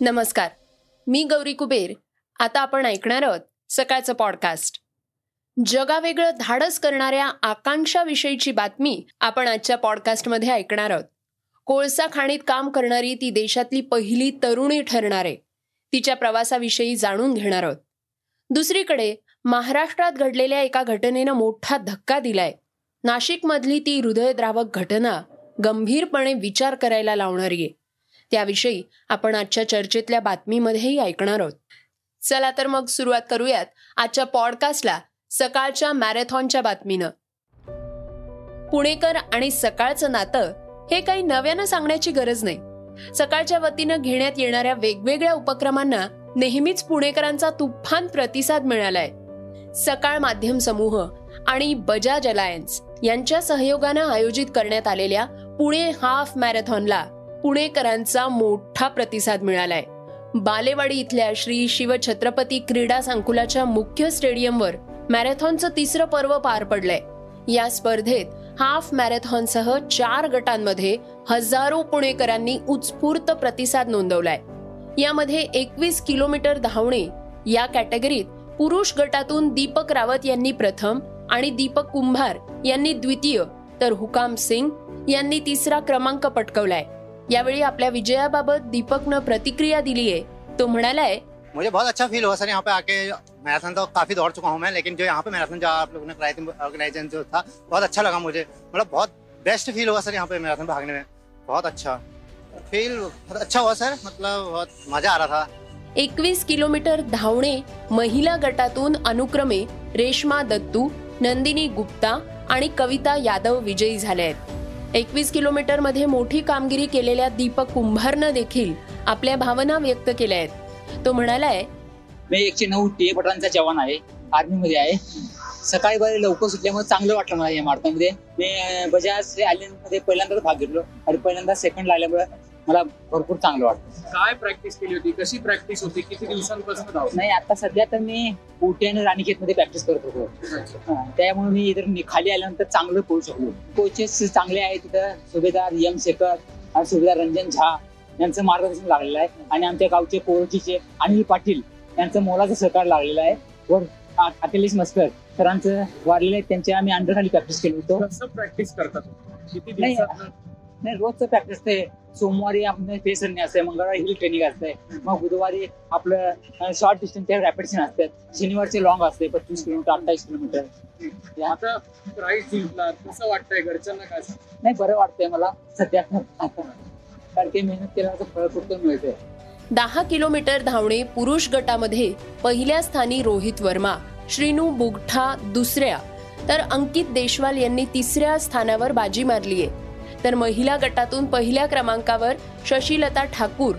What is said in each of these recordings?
नमस्कार. मी गौरी कुबेर. आता आपण ऐकणार आहोत सकाळचं पॉडकास्ट जगावेगळं धाडस करणाऱ्या आकांक्षाविषयीची बातमी आपण आजच्या पॉडकास्टमध्ये ऐकणार आहोत. कोळसा खाणीत काम करणारी ती देशातली पहिली तरुणी ठरणार. आहे तिच्या प्रवासाविषयी जाणून घेणार आहोत. दुसरीकडे महाराष्ट्रात घडलेल्या एका घटनेनं मोठा धक्का दिलाय. नाशिकमधली ती हृदयद्रावक घटना गंभीरपणे विचार करायला लावणारी आहे. त्याविषयी आपण आजच्या चर्चेतल्या बातमीमध्येही ऐकणार आहोत. चला तर मग सुरुवात करूयात आजच्या पॉडकास्टला सकाळच्या मॅरेथॉनच्या बातमीनं. पुणेकर आणि सकाळचं नातं हे काही नव्यानं सांगण्याची गरज नाही. सकाळच्या वतीनं घेण्यात येणाऱ्या वेगवेगळ्या उपक्रमांना नेहमीच पुणेकरांचा तुफान प्रतिसाद मिळालाय. सकाळ माध्यम समूह आणि बजाज अलायन्स यांच्या सहयोगानं आयोजित करण्यात आलेल्या पुणे हाफ मॅरेथॉनला पुणेकरांचा मोठा प्रतिसाद मिळालाय. बालेवाडी इथल्या श्री शिवछत्रपती क्रीडा संकुलाच्या मुख्य स्टेडियमवर मॅरेथॉनचं तिसरं पर्व पार पडलंय. या स्पर्धेत हाफ मॅरेथॉनसह चार गटांमध्ये हजारो पुणेकरांनी उत्स्फूर्त प्रतिसाद नोंदवलाय. यामध्ये एकवीस किलोमीटर धावणे या कॅटेगरीत पुरुष गटातून दीपक रावत यांनी प्रथम आणि दीपक कुंभार यांनी द्वितीय तर हुकाम सिंग यांनी तिसरा क्रमांक पटकवलाय. यावेळी आपल्या विजयाबाबत दीपकनं प्रतिक्रिया दिली आहे तो म्हणालाय मुझे बहुत अच्छा फील हुआ सर यहाँ पे आके मैराथन तो काफी दौड़ चुका हूँ मैं लेकिन जो यहाँ पे मैराथन जो आप लोगों ने कराई थी ऑर्गेनाइजेशन जो था बहुत अच्छा लगा मुझे। मतलब बहुत बेस्ट फील हुआ सर यहाँ पे मैराथन भागने में। बहुत अच्छा। फील बहुत अच्छा हुआ सर मतलब बहुत मजा आ रहा था। एकवीस किलोमीटर धावणे महिला गटातून अनुक्रमे रेश्मा दत्तू नंदिनी गुप्ता आणि कविता यादव विजयी झाले आहेत. एकवीस किलोमीटरमध्ये मोठी कामगिरी केलेल्या दीपक कुंभारनं देखील आपल्या भावना व्यक्त केल्या आहेत. तो म्हणालाय मी एकशे नऊ टी पटांचा जवान आहे आर्मी मध्ये आहे. सकाळी बरे लवकर सुटल्यामुळे चांगलं वाटलं मला या मार्गामध्ये मी बजाजमध्ये पहिल्यांदाच भाग घेतलो आणि पहिल्यांदा सेकंड लागल्यामुळे मला भरपूर चांगलं वाटतं. काय प्रॅक्टिस केली होती? कशी प्रॅक्टिस होती? किती दिवसांपासून धावत नाही आता सध्या तर मी उटी आणि राणीखेत मध्ये प्रॅक्टिस करत होतो. हा, त्यामुळे मी इतर मी खाली आल्यानंतर चांगलं पोहू शकलो. कोचेस चांगले आहेत तिथं सुभेदार यम शेखर आणि सुभेदार रंजन झा यांचं मार्गदर्शन लागलेलं आहे. आणि आमच्या गावचे कोरोचीचे अनिल पाटील यांचं मोलाचं सहकार लागलेलं आहे. वर आ- अखिलेश मस्कर सरांचं वारलेलं आहे. त्यांच्या आम्ही अंडर खाली प्रॅक्टिस केली होतो. कसं प्रॅक्टिस करतात किती नाही. दिवसात? नाही रोजचं प्रॅक्टिस ते सोमवारी आपलं फेस रनिंग असते मंगळवारी हिल ट्रेनिंग असते मग बुधवारी आपलं शॉर्ट डिस्टन्स रॅपिड असतात. शनिवारचे लॉंग असते पंचवीस किलोमीटर अठ्ठावीस किलोमीटर. या- आता प्राईज जिंकला कसं वाटतंय घरच्यांना काय? नाही बरं वाटतंय मला सध्या. कारण की मेहनत केल्याचं फळ कुठं मिळतंय. दहा किलोमीटर धावणे पुरुष गटामध्ये पहिल्या स्थानी रोहित वर्मा श्रीनू बुगठा दुसऱ्या. तर अंकित देशवाल यांनी तिसऱ्या स्थानावर बाजी मारली आहे तर महिला गटातून पहिल्या क्रमांकावर शशीलता ठाकूर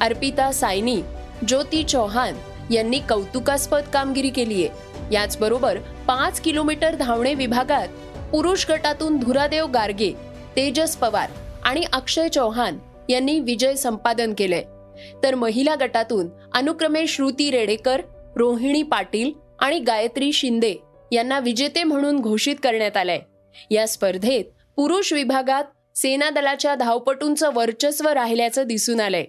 अर्पिता सायनी ज्योती चौहान यांनी कौतुकास्पद कामगिरी केली आहे. याचबरोबर पाच किलोमीटर धावणे विभागात पुरुष गटातून धुरादेव गार्गे तेजस पवार आणि अक्षय चौहान यांनी विजय संपादन केलंय. तर महिला गटातून अनुक्रमे श्रुती रेडेकर रोहिणी पाटील आणि गायत्री शिंदे यांना विजेते म्हणून घोषित करण्यात आलंय. या स्पर्धेत पुरुष विभागात सेना दलाच्या धावपटूंचं वर्चस्व राहिल्याचं दिसून आलंय.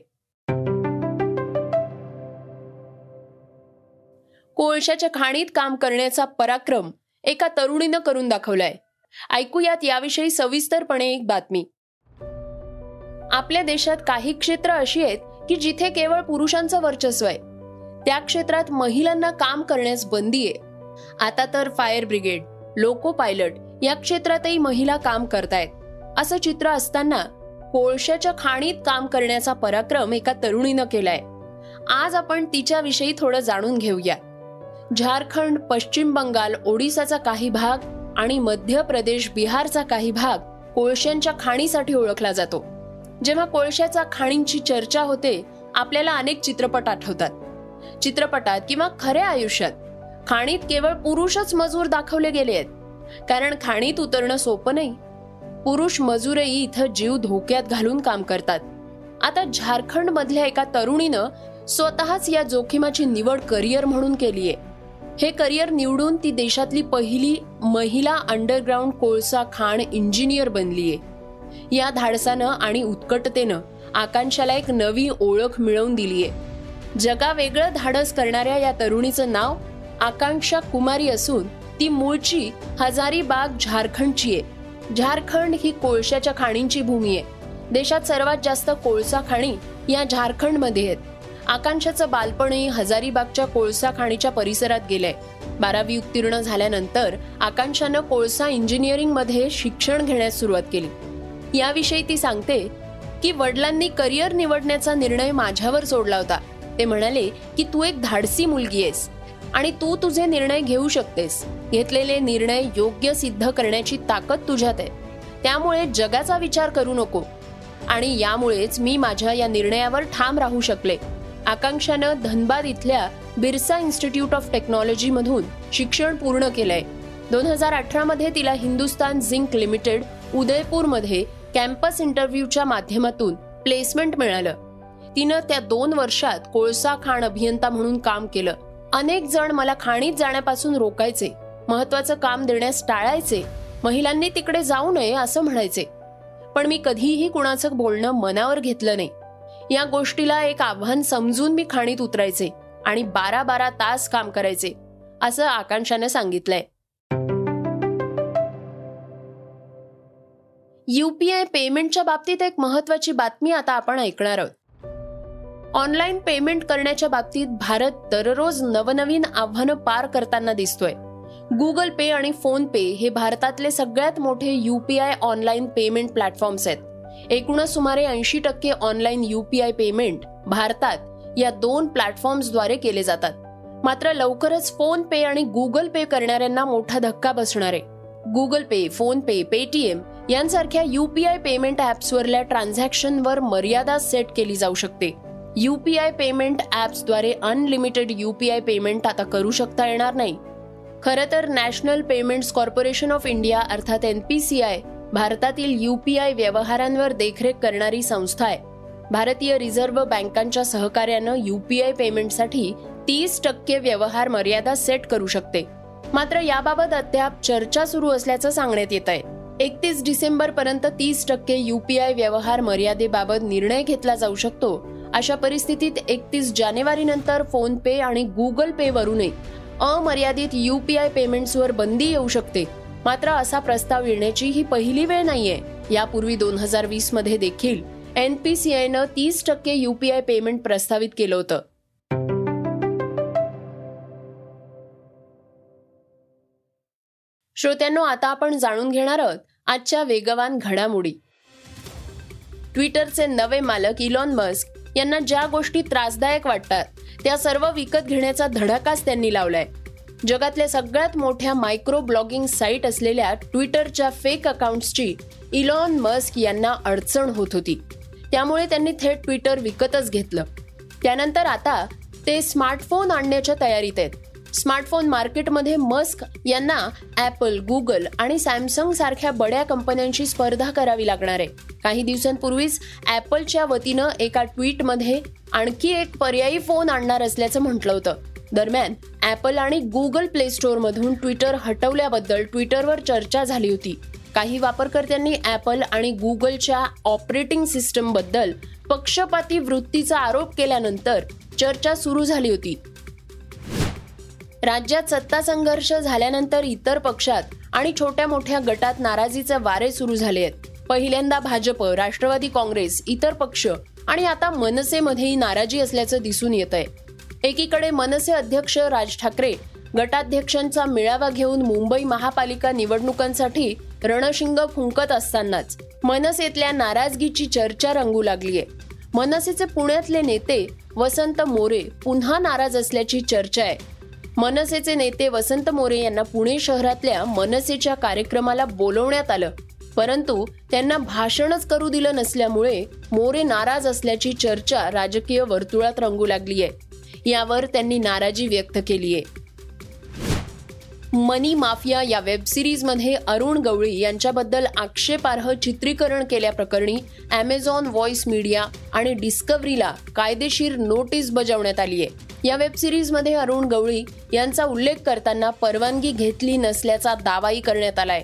कोळशाच्या खाणीत काम करण्याचा पराक्रम एका तरुणीनं करून दाखवलाय. ऐकूयात याविषयी सविस्तरपणे एक बातमी. आपल्या देशात काही क्षेत्र अशी आहेत की जिथे केवळ पुरुषांचं वर्चस्व आहे. त्या क्षेत्रात महिलांना काम करण्यास बंदी आहे. आता तर फायर ब्रिगेड लोको पायलट या क्षेत्रातही महिला काम करतायत. असं चित्र असताना कोळशाच्या खाणीत काम करण्याचा पराक्रम एका तरुणीनं केलाय. आज आपण तिच्याविषयी थोडं जाणून घेऊया. झारखंड पश्चिम बंगाल ओडिसाचा काही भाग आणि मध्य प्रदेश बिहारचा काही भाग कोळशांच्या खाणीसाठी ओळखला जातो. जेव्हा कोळशाच्या खाणींची चर्चा होते आपल्याला अनेक चित्रपट आठवतात. चित्रपटात किंवा खऱ्या आयुष्यात खाणीत केवळ पुरुषच मजूर दाखवले गेले आहेत. कारण खाणीत उतरणं सोपं नाही पुरुष मजुरही इथं जीव धोक्यात घालून काम करतात. आता झारखंड मधल्या एका तरुणीनं स्वतःच या जोखीमाची निवड करिअर म्हणून केलीये. हे करिअर निवडून ती देशातली पहिली महिला अंडरग्राऊंड कोळसा खाण इंजिनियर बनलीये. या धाडसानं आणि उत्कटतेनं आकांक्षाला एक नवी ओळख मिळवून दिलीये. जगा वेगळं धाडस करणाऱ्या या तरुणीचं नाव आकांक्षा कुमारी असून ती मूळची हजारीबाग झारखंडची आहे झारखंड ही कोळशाच्या खाणींची भूमी आहे. देशात सर्वात जास्त कोळसा खाणी या झारखंडमध्ये आहेत. आकांक्षाचं बालपणही हजारीबागच्या कोळसा खाणीच्या परिसरात गेलंय. बारावी उत्तीर्ण झाल्यानंतर आकांक्षानं कोळसा इंजिनिअरिंगमध्ये शिक्षण घेण्यास सुरुवात केली. याविषयी ती सांगते की वडिलांनी करिअर निवडण्याचा निर्णय माझ्यावर सोडला होता. ते म्हणाले की तू एक धाडसी मुलगी आहेस. आणि तू तुझे निर्णय घेऊ शकतेस. घेतलेले निर्णय योग्य सिद्ध करण्याची ताकद तुझ्यात आहे. त्यामुळे जगाचा विचार करू नको. आणि यामुळेच मी माझ्या या निर्णयावर ठाम राहू शकले. आकांक्षानं धनबाद इथल्या बिरसा इन्स्टिट्यूट ऑफ टेक्नॉलॉजी मधून शिक्षण पूर्ण केलंय. दोन हजार अठरा मध्ये तिला हिंदुस्तान झिंक लिमिटेड उदयपूरमध्ये कॅम्पस इंटरव्ह्यूच्या माध्यमातून प्लेसमेंट मिळालं. तिनं त्या दोन वर्षात कोळसा खाण अभियंता म्हणून काम केलं. अनेक जण मला खाणीत जाण्यापासून रोकायचे महत्वाचं काम देण्यास टाळायचे महिलांनी तिकडे जाऊ नये असं म्हणायचे. पण मी कधीही कुणाचं बोलणं मनावर घेतलं नाही. या गोष्टीला एक आव्हान समजून मी खाणीत उतरायचे आणि बारा बारा तास काम करायचे असं आकांक्षाने सांगितलंय. युपीआय पेमेंटच्या बाबतीत एक महत्वाची बातमी आता आपण ऐकणार आहोत. ऑनलाईन पेमेंट करण्याच्या बाबतीत भारत दररोज नवनवीन आव्हानं पार करताना दिसतोय. गुगल पे आणि फोन पे हे भारतातले सगळ्यात मोठे युपीआय ऑनलाईन पेमेंट प्लॅटफॉर्म्स आहेत. एकूणच सुमारे ऐंशी टक्के ऑनलाईन युपीआय पेमेंट भारतात या दोन प्लॅटफॉर्म्सद्वारे केले जातात. मात्र लवकरच फोन पे आणि गुगल पे करणाऱ्यांना मोठा धक्का बसणार आहे. गुगल पे फोन पे पेटीएम यांसारख्या युपीआय पेमेंट ऍप्सवरल्या ट्रान्झॅक्शनवर मर्यादा सेट केली जाऊ शकते. U P I payment ॲप्सद्वारे unlimited U P I payment आता करू शकता येणार नाही. खरं तर national payments corporation of India अर्थात एन पी सी आय भारतातील यू पी आय व्यवहारांवर देखरेख करणारी संस्था आहे. भारतीय रिझर्व्ह बँकांच्या सहकार्यानं आय पेमेंटसाठी तीस टक्के व्यवहार मर्यादा सेट करू शकते. मात्र याबाबत अद्याप चर्चा सुरू असल्याचं सांगण्यात येत आहे. एकतीस डिसेंबर पर्यंत तीस टक्के यू पी आय व्यवहार मर्यादेबाबत निर्णय घेतला जाऊ शकतो. अशा परिस्थितीत एकतीस जानेवारी नंतर फोन पे आणि गुगल पे वरूनही अमर्यादित युपीआय पेमेंट्सवर बंदी येऊ शकते. मात्र असा प्रस्ताव येण्याची ही पहिली वेळ नाहीये. यापूर्वी दोन हजार वीसमध्ये देखील एनपीसीआयनं तीस टक्के युपीआय पेमेंट प्रस्तावित केलं होतं. श्रोत्यांनो आता आपण जाणून घेणार आहोत आजच्या वेगवान घडामोडी. ट्विटरचे नवे मालक इलॉन मस्क यांना ज्या गोष्टी त्रासदायक वाटतात त्या सर्व विकत घेण्याचा धडाकाच त्यांनी लावलाय. जगातल्या सगळ्यात मोठ्या मायक्रो ब्लॉगिंग साईट असलेल्या ट्विटरच्या फेक अकाउंट्सची इलॉन मस्क यांना अडचण होत होती. त्यामुळे त्यांनी थेट ट्विटर विकतच घेतलं. त्यानंतर आता ते स्मार्टफोन आणण्याच्या तयारीत आहेत. स्मार्टफोन मार्केटमध्ये मस्क यांना ऍपल गुगल आणि सॅमसंग सारख्या बड्या कंपन्यांची स्पर्धा करावी लागणार आहे. काही दिवसांपूर्वीच ऍपलच्या वतीनं एका ट्विटमध्ये आणखी एक पर्यायी फोन आणणार असल्याचं म्हटलं होतं. दरम्यान ऍपल आणि गुगल प्ले स्टोअर मधून ट्विटर हटवल्याबद्दल ट्विटरवर चर्चा झाली होती. काही वापरकर्त्यांनी ऍपल आणि गुगलच्या ऑपरेटिंग सिस्टमबद्दल पक्षपाती वृत्तीचा आरोप केल्यानंतर चर्चा सुरू झाली होती. राज्यात सत्ता संघर्ष झाल्यानंतर इतर पक्षात आणि छोट्या मोठ्या गटात नाराजीचे वारे सुरू झाले आहेत. पहिल्यांदा भाजप राष्ट्रवादी काँग्रेस इतर पक्ष आणि आता मनसेमध्येही नाराजी असल्याचं दिसून येत आहे. एकीकडे मनसे अध्यक्ष राज ठाकरे गटाध्यक्षांचा मेळावा घेऊन मुंबई महापालिका निवडणुकांसाठी रणशिंग फुंकत असतानाच मनसेतल्या नाराजगीची चर्चा रंगू लागलीय मनसेचे पुण्यातले नेते वसंत मोरे पुन्हा नाराज असल्याची चर्चा आहे. मनसेचे नेते वसंत मोरे यांना पुणे शहरातल्या मनसेच्या कार्यक्रमाला बोलवण्यात आलं. परंतु त्यांना भाषणच करू दिलं नसल्यामुळे मोरे नाराज असल्याची चर्चा राजकीय वर्तुळात रंगू लागली आहे यावर त्यांनी नाराजी व्यक्त केली आहे मनी माफिया या वेब सिरीजमध्ये अरुण गवळी यांच्याबद्दल आक्षेपार्ह चित्रीकरण केल्याप्रकरणी अमेझॉन व्हॉइस मीडिया आणि डिस्कव्हरीला कायदेशीर नोटीस बजावण्यात आली आहे. या वेब सिरीजमध्ये अरुण गवळी यांचा उल्लेख करताना परवानगी घेतली नसल्याचा दावाही करण्यात आलाय.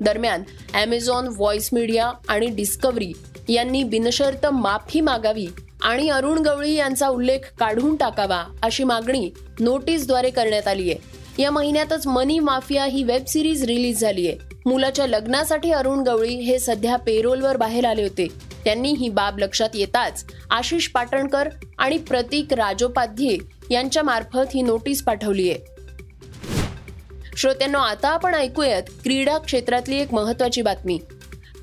दरम्यान अमेझॉन व्हॉइस मीडिया आणि डिस्कव्हरी यांनी बिनशर्त माफी मागावी आणि अरुण गवळी यांचा उल्लेख काढून टाकावा अशी मागणी नोटीसद्वारे करण्यात आली आहे. या महिन्यातच मनी माफिया ही वेब सिरीज रिलीज झाली आहे मुलाच्या लग्नासाठी अरुण गवळी हे सध्या पेरोलवर बाहेर आले होते. त्यांनी ही बाब लक्षात येताच आशिष पाटणकर आणि प्रतीक राजोपाध्ये यांच्या मार्फत ही नोटीस पाठवली आहे श्रोत्यांनो आता आपण ऐकूयात क्रीडा क्षेत्रातली एक महत्वाची बातमी.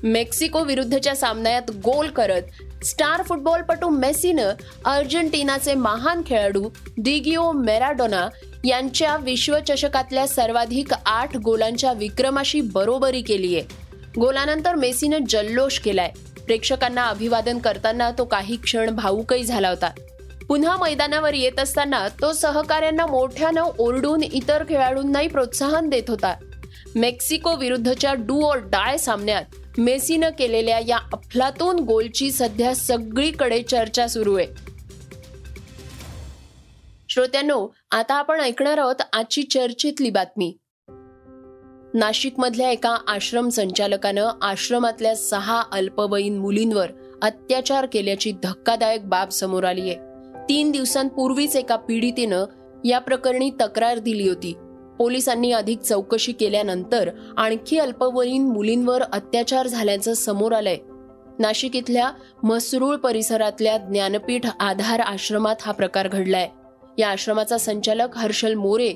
मेक्सिको विरुद्धच्या सामन्यात गोल करत स्टार फुटबॉलपटू मेसीनं अर्जेंटिनाचे महान खेळाडू डिगिओ मेराडोना यांच्या विश्वचषकातल्या सर्वाधिक आठ गोलांच्या विक्रमाशी बरोबरी केली आहे गोलानंतर मेसीनं जल्लोष केलाय. प्रेक्षकांना अभिवादन करताना तो काही क्षण भाऊकही झाला होता. पुन्हा मैदानावर येत असताना तो सहकाऱ्यांना मोठ्यानं ओरडून इतर खेळाडूंनाही प्रोत्साहन देत होता. मेक्सिको विरुद्धच्या डू ऑर डाय सामन्यात मेसीनं केलेल्या या अफलातून गोलची सध्या सगळीकडे चर्चा सुरू आहे. श्रोत्यांनो आता आपण ऐकणार आहोत आजची चर्चेतली बातमी. नाशिकमधल्या एका आश्रम संचालकानं आश्रमातल्या सहा अल्पवयीन मुलींवर अत्याचार केल्याची धक्कादायक बाब समोर आली आहे. तीन दिवसांपूर्वीच एका पीडितेनं या प्रकरणी तक्रार दिली होती. पोलिसांनी अधिक चौकशी केल्यानंतर आणखी अल्पवयीन मुलींवर अत्याचार झाल्याचं समोर आलंय. नाशिक इथल्या मसरूळ परिसरातल्या ज्ञानपीठ आधार आश्रमात हा प्रकार घडलाय. या आश्रमाचा संचालक हर्षल मोरे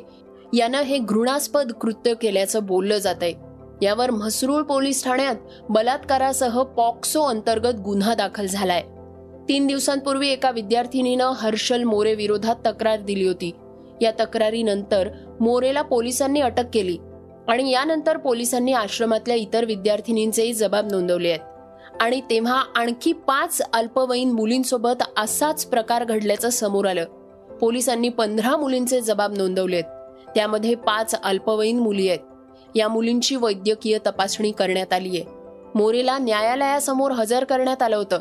यानं हे घृणास्पद कृत्य केल्याचं बोललं जात आहे यावर म्हसरूळ पोलीस ठाण्यात बलात्कारासह पॉक्सो अंतर्गत गुन्हा दाखल झालाय. तीन दिवसांपूर्वी एका विद्यार्थिनीनं हर्षल मोरे विरोधात तक्रार दिली होती. या तक्रारीनंतर मोरेला पोलिसांनी अटक केली आणि यानंतर पोलिसांनी आश्रमातल्या इतर विद्यार्थिनींचेही जबाब नोंदवले आहेत. आणि तेव्हा आणखी पाच अल्पवयीन मुलींसोबत असाच प्रकार घडल्याचं समोर आलं. पोलिसांनी पंधरा मुलींचे जबाब नोंदवलेत. त्यामध्ये पाच अल्पवयीन मुली आहेत. या मुलींची वैद्यकीय तपासणी करण्यात आली आहे मोरेला न्यायालयासमोर हजर करण्यात आलं होतं.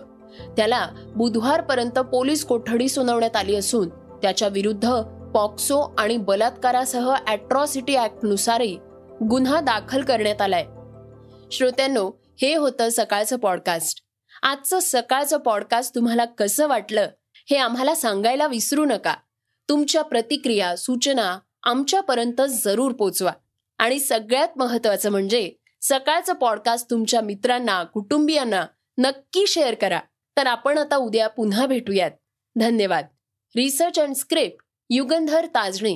त्याला बुधवारपर्यंत पोलीस कोठडी सुनावण्यात आली असून त्याच्या विरुद्ध पॉक्सो आणि बलात्कारासह अॅट्रॉसिटी ऍक्टनुसारही गुन्हा दाखल करण्यात आलाय. श्रोत्यांनो हे होतं सकाळचं पॉडकास्ट. आजचं सकाळचं पॉडकास्ट तुम्हाला कसं वाटलं हे आम्हाला सांगायला विसरू नका. तुमच्या प्रतिक्रिया सूचना आमच्यापर्यंत जरूर पोचवा. आणि सगळ्यात महत्वाचं म्हणजे सकाळचं पॉडकास्ट तुमच्या मित्रांना कुटुंबियांना नक्की शेअर करा. तर आपण आता उद्या पुन्हा भेटूयात. धन्यवाद. Research and script Yugandhar Tajne.